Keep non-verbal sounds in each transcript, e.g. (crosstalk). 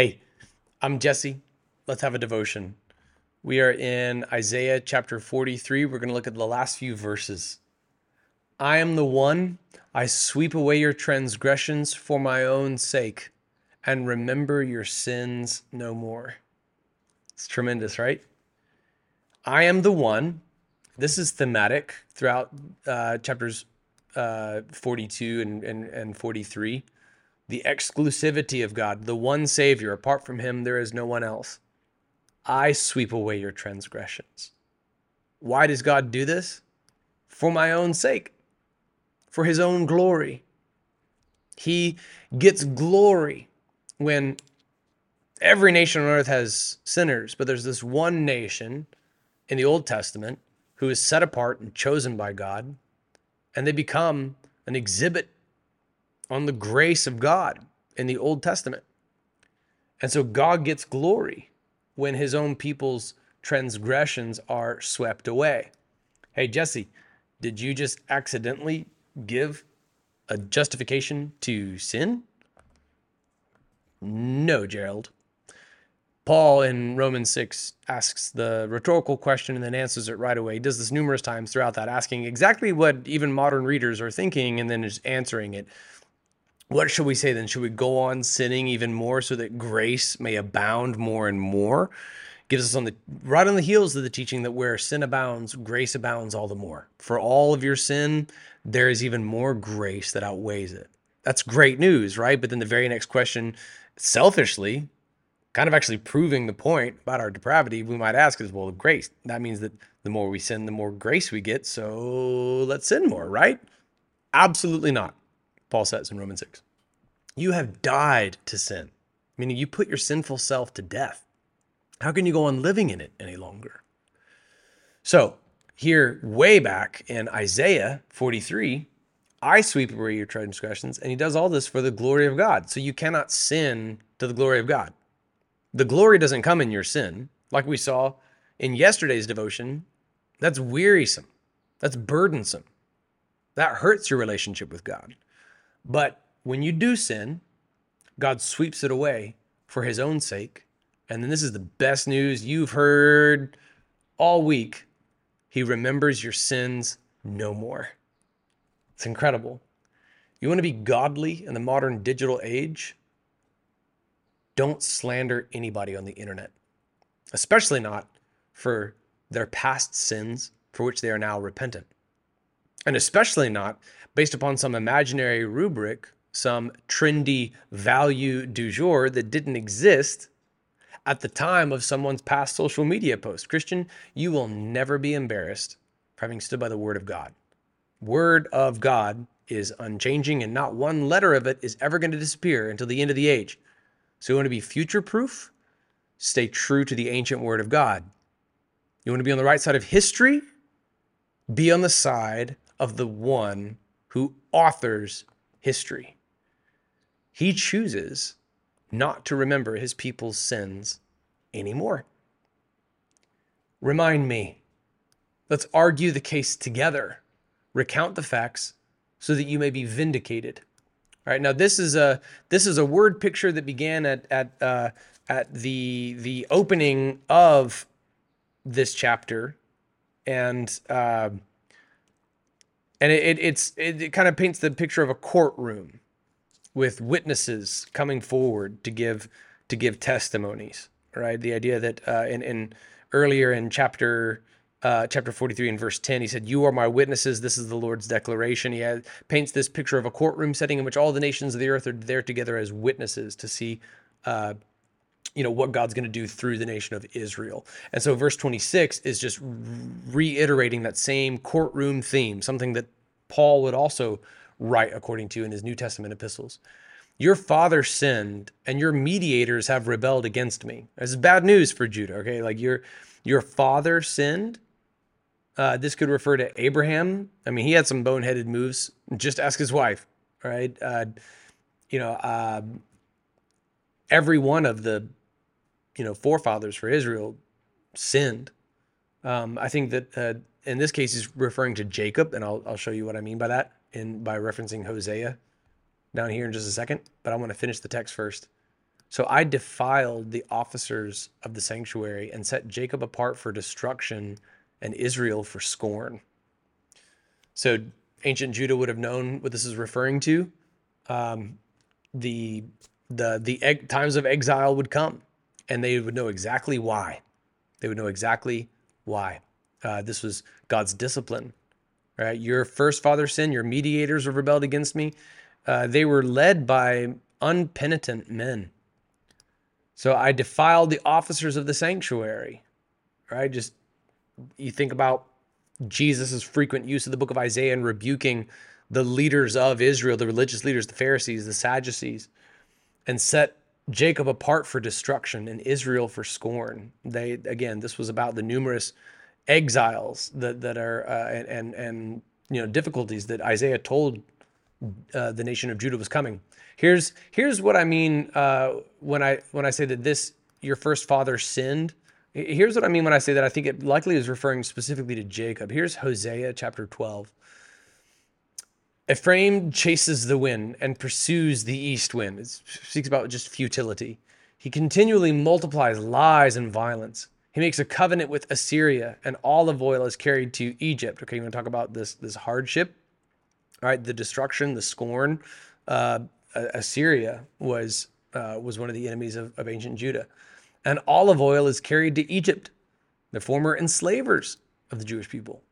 Hey, I'm Jesse. Let's have a devotion. We are in Isaiah chapter 43. We're going to look at the last few verses. I am the one, I sweep away your transgressions for my own sake, and remember your sins no more. It's tremendous, right? I am the one. This is thematic throughout uh, chapters uh, 42 and, and, and 43 the exclusivity of God, the one Savior. Apart from Him, there is no one else. I sweep away your transgressions. Why does God do this? For my own sake, for His own glory. He gets glory when every nation on earth has sinners, but there's this one nation in the Old Testament who is set apart and chosen by God, and they become an exhibit on the grace of God in the Old Testament. And so God gets glory when his own people's transgressions are swept away. Hey, Jesse, did you just accidentally give a justification to sin? No, Gerald. Paul in Romans 6 asks the rhetorical question and then answers it right away. He does this numerous times throughout that, asking exactly what even modern readers are thinking and then just answering it what should we say then? Should we go on sinning even more so that grace may abound more and more? Gives us on the right on the heels of the teaching that where sin abounds, grace abounds all the more. For all of your sin, there is even more grace that outweighs it. That's great news, right? But then the very next question, selfishly, kind of actually proving the point about our depravity, we might ask is, well, grace. That means that the more we sin, the more grace we get. So let's sin more, right? Absolutely not. Paul says in Romans 6. You have died to sin, meaning you put your sinful self to death. How can you go on living in it any longer? So, here, way back in Isaiah 43, I sweep away your transgressions, and he does all this for the glory of God. So, you cannot sin to the glory of God. The glory doesn't come in your sin, like we saw in yesterday's devotion. That's wearisome, that's burdensome, that hurts your relationship with God. But when you do sin, God sweeps it away for his own sake. And then this is the best news you've heard all week. He remembers your sins no more. It's incredible. You want to be godly in the modern digital age? Don't slander anybody on the internet, especially not for their past sins for which they are now repentant. And especially not based upon some imaginary rubric, some trendy value du jour that didn't exist at the time of someone's past social media post. Christian, you will never be embarrassed for having stood by the word of God. Word of God is unchanging and not one letter of it is ever going to disappear until the end of the age. So you want to be future proof? Stay true to the ancient word of God. You want to be on the right side of history? Be on the side of the one who authors history. He chooses not to remember his people's sins anymore. Remind me. Let's argue the case together. Recount the facts so that you may be vindicated. All right. Now this is a this is a word picture that began at at uh, at the the opening of this chapter, and uh, and it, it it's it, it kind of paints the picture of a courtroom with witnesses coming forward to give to give testimonies right? The idea that uh, in, in earlier in chapter uh, chapter 43 and verse 10 he said you are my witnesses. This is the lord's declaration. He paints this picture of a courtroom setting in which all the nations of the earth are there together as witnesses to see uh, you know what god's going to do through the nation of israel. And so verse 26 is just reiterating that same courtroom theme something that paul would also write according to in his new testament epistles your father sinned and your mediators have rebelled against me this is bad news for judah okay like your your father sinned uh, this could refer to Abraham. I mean, he had some boneheaded moves. Just ask his wife, right? Uh, you know, uh, every one of the, you know, forefathers for Israel sinned. Um, I think that uh, in this case, he's referring to Jacob, and I'll, I'll show you what I mean by that in by referencing Hosea down here in just a second. But I want to finish the text first. So I defiled the officers of the sanctuary and set Jacob apart for destruction and Israel for scorn. So ancient Judah would have known what this is referring to. Um, the the the egg, times of exile would come, and they would know exactly why. They would know exactly why. Uh, this was God's discipline. Right, your first father sin, your mediators have rebelled against me. Uh, they were led by unpenitent men. So I defiled the officers of the sanctuary. Right, just you think about Jesus' frequent use of the book of Isaiah and rebuking the leaders of Israel, the religious leaders, the Pharisees, the Sadducees, and set Jacob apart for destruction and Israel for scorn. They again, this was about the numerous exiles that that are uh, and, and and you know difficulties that Isaiah told uh, the nation of Judah was coming. Here's here's what I mean uh, when I when I say that this your first father sinned. Here's what I mean when I say that I think it likely is referring specifically to Jacob. Here's Hosea chapter 12. Ephraim chases the wind and pursues the east wind. It speaks about just futility. He continually multiplies lies and violence. He makes a covenant with Assyria, and olive oil is carried to Egypt. Okay, you want to talk about this this hardship, all right? The destruction, the scorn. Uh, Assyria was uh, was one of the enemies of, of ancient Judah, and olive oil is carried to Egypt, the former enslavers of the Jewish people.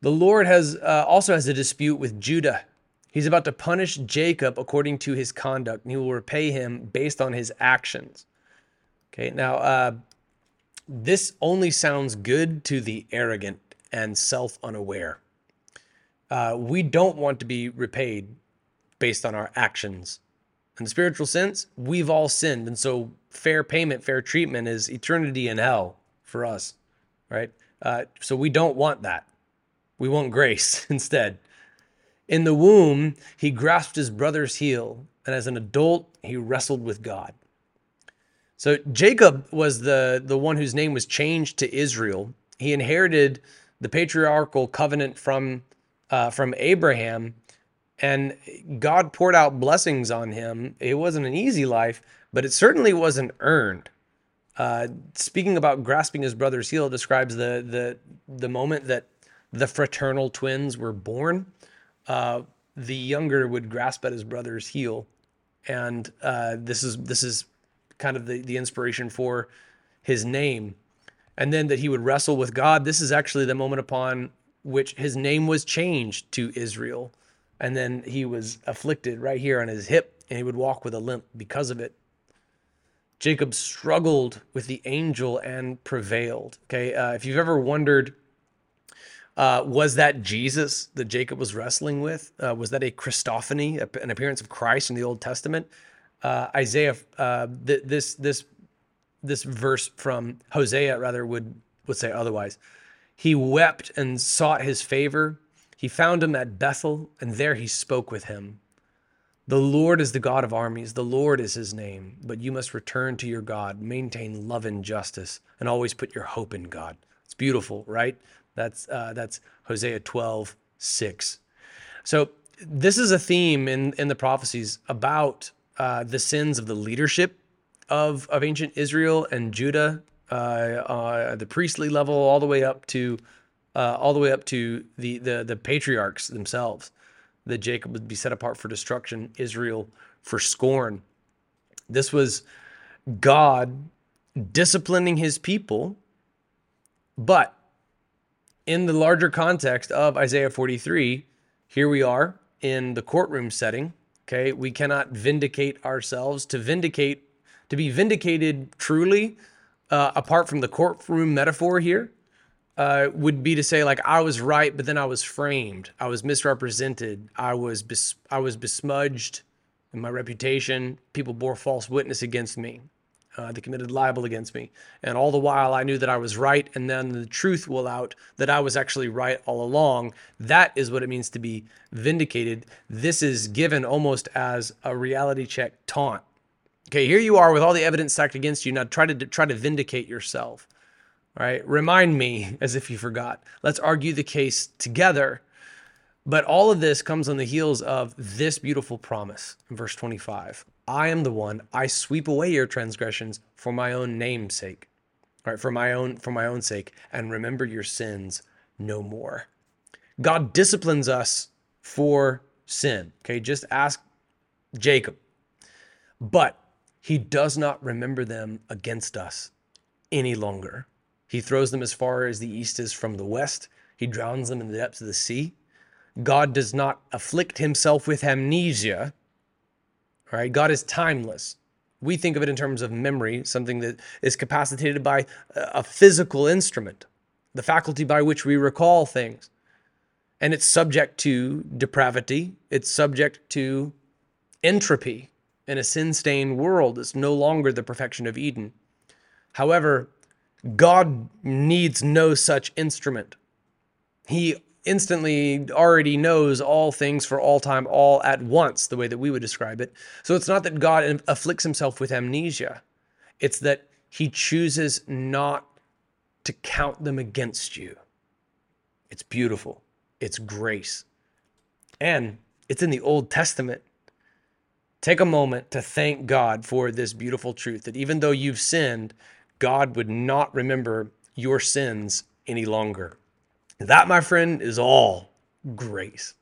The Lord has uh, also has a dispute with Judah. He's about to punish Jacob according to his conduct, and he will repay him based on his actions. Okay, now uh, this only sounds good to the arrogant and self unaware. Uh, we don't want to be repaid based on our actions. In the spiritual sense, we've all sinned. And so fair payment, fair treatment is eternity in hell for us, right? Uh, so we don't want that. We want grace (laughs) instead. In the womb, he grasped his brother's heel, and as an adult, he wrestled with God. So Jacob was the, the one whose name was changed to Israel. He inherited the patriarchal covenant from, uh, from Abraham, and God poured out blessings on him. It wasn't an easy life, but it certainly wasn't earned. Uh, speaking about grasping his brother's heel describes the the the moment that the fraternal twins were born, uh, the younger would grasp at his brother's heel, and uh, this is this is kind of the the inspiration for his name, and then that he would wrestle with God. This is actually the moment upon which his name was changed to Israel, and then he was afflicted right here on his hip, and he would walk with a limp because of it. Jacob struggled with the angel and prevailed. Okay, uh, if you've ever wondered uh, was that Jesus that Jacob was wrestling with? Uh, was that a Christophany, an appearance of Christ in the Old Testament? Uh, Isaiah, uh, th- this this this verse from Hosea rather would would say otherwise. He wept and sought his favor. He found him at Bethel, and there he spoke with him. The Lord is the God of armies. The Lord is his name. But you must return to your God, maintain love and justice, and always put your hope in God. It's beautiful, right? That's uh, that's Hosea 12, 6. So this is a theme in, in the prophecies about uh, the sins of the leadership of, of ancient Israel and Judah, uh, uh, the priestly level, all the way up to uh, all the way up to the, the the patriarchs themselves. That Jacob would be set apart for destruction, Israel for scorn. This was God disciplining his people, but in the larger context of Isaiah 43, here we are in the courtroom setting. Okay, we cannot vindicate ourselves. To vindicate, to be vindicated truly, uh, apart from the courtroom metaphor here, uh, would be to say like I was right, but then I was framed, I was misrepresented, I was bes- I was besmudged in my reputation. People bore false witness against me uh, they committed libel against me. And all the while, I knew that I was right, and then the truth will out that I was actually right all along. That is what it means to be vindicated. This is given almost as a reality check taunt. Okay, here you are with all the evidence stacked against you. Now try to try to vindicate yourself. All right, remind me (laughs) as if you forgot. Let's argue the case together. But all of this comes on the heels of this beautiful promise in verse 25. I am the one, I sweep away your transgressions for my own name's sake. All right, for my own for my own sake, and remember your sins no more. God disciplines us for sin. Okay, just ask Jacob. But he does not remember them against us any longer. He throws them as far as the east is from the west. He drowns them in the depths of the sea. God does not afflict himself with amnesia. Right? God is timeless. We think of it in terms of memory, something that is capacitated by a physical instrument, the faculty by which we recall things. And it's subject to depravity, it's subject to entropy in a sin stained world. It's no longer the perfection of Eden. However, God needs no such instrument. He instantly already knows all things for all time, all at once, the way that we would describe it. So it's not that God afflicts himself with amnesia, it's that he chooses not to count them against you. It's beautiful, it's grace. And it's in the Old Testament. Take a moment to thank God for this beautiful truth that even though you've sinned, God would not remember your sins any longer. That, my friend, is all grace.